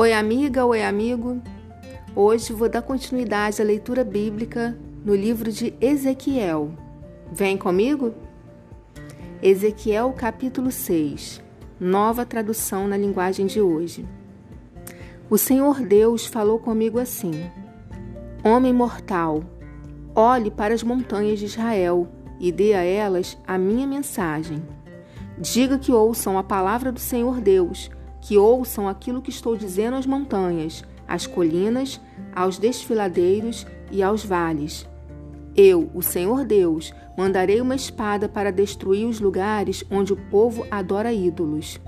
Oi, amiga, oi, amigo. Hoje vou dar continuidade à leitura bíblica no livro de Ezequiel. Vem comigo? Ezequiel, capítulo 6, nova tradução na linguagem de hoje. O Senhor Deus falou comigo assim: Homem mortal, olhe para as montanhas de Israel e dê a elas a minha mensagem. Diga que ouçam a palavra do Senhor Deus que ouçam aquilo que estou dizendo às montanhas, às colinas, aos desfiladeiros e aos vales. Eu, o Senhor Deus, mandarei uma espada para destruir os lugares onde o povo adora ídolos.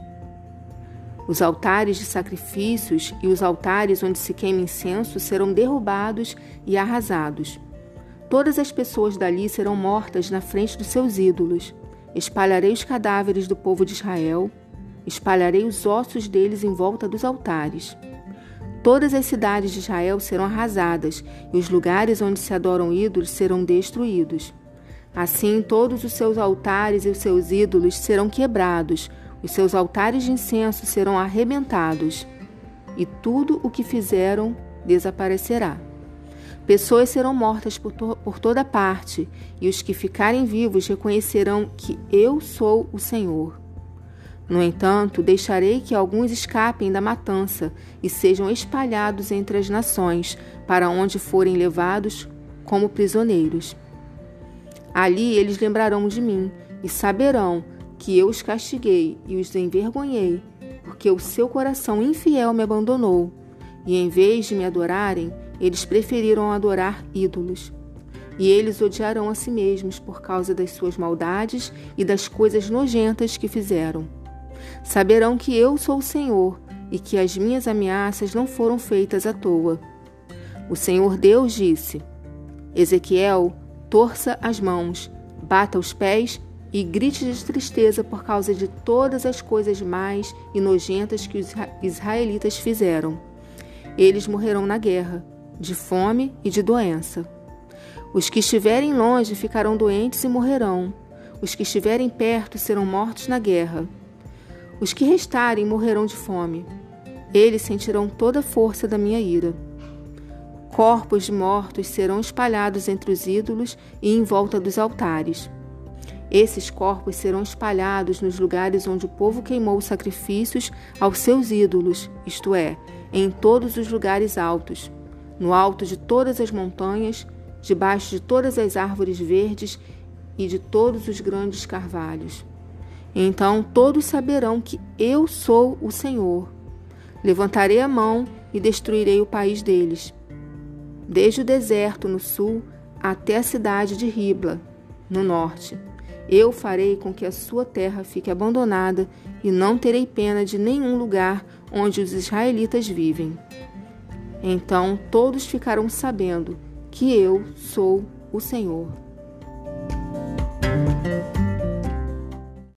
Os altares de sacrifícios e os altares onde se queima incenso serão derrubados e arrasados. Todas as pessoas dali serão mortas na frente dos seus ídolos. Espalharei os cadáveres do povo de Israel Espalharei os ossos deles em volta dos altares. Todas as cidades de Israel serão arrasadas, e os lugares onde se adoram ídolos serão destruídos. Assim, todos os seus altares e os seus ídolos serão quebrados, os seus altares de incenso serão arrebentados, e tudo o que fizeram desaparecerá. Pessoas serão mortas por, to por toda parte, e os que ficarem vivos reconhecerão que eu sou o Senhor. No entanto, deixarei que alguns escapem da matança e sejam espalhados entre as nações, para onde forem levados como prisioneiros. Ali eles lembrarão de mim e saberão que eu os castiguei e os envergonhei, porque o seu coração infiel me abandonou, e em vez de me adorarem, eles preferiram adorar ídolos. E eles odiarão a si mesmos por causa das suas maldades e das coisas nojentas que fizeram. Saberão que eu sou o Senhor e que as minhas ameaças não foram feitas à toa. O Senhor Deus disse: Ezequiel, torça as mãos, bata os pés e grite de tristeza por causa de todas as coisas mais e nojentas que os israelitas fizeram. Eles morrerão na guerra, de fome e de doença. Os que estiverem longe ficarão doentes e morrerão. Os que estiverem perto serão mortos na guerra. Os que restarem morrerão de fome. Eles sentirão toda a força da minha ira. Corpos de mortos serão espalhados entre os ídolos e em volta dos altares. Esses corpos serão espalhados nos lugares onde o povo queimou sacrifícios aos seus ídolos, isto é, em todos os lugares altos, no alto de todas as montanhas, debaixo de todas as árvores verdes e de todos os grandes carvalhos. Então todos saberão que eu sou o Senhor. Levantarei a mão e destruirei o país deles, desde o deserto no sul até a cidade de Ribla, no norte. Eu farei com que a sua terra fique abandonada e não terei pena de nenhum lugar onde os israelitas vivem. Então todos ficarão sabendo que eu sou o Senhor.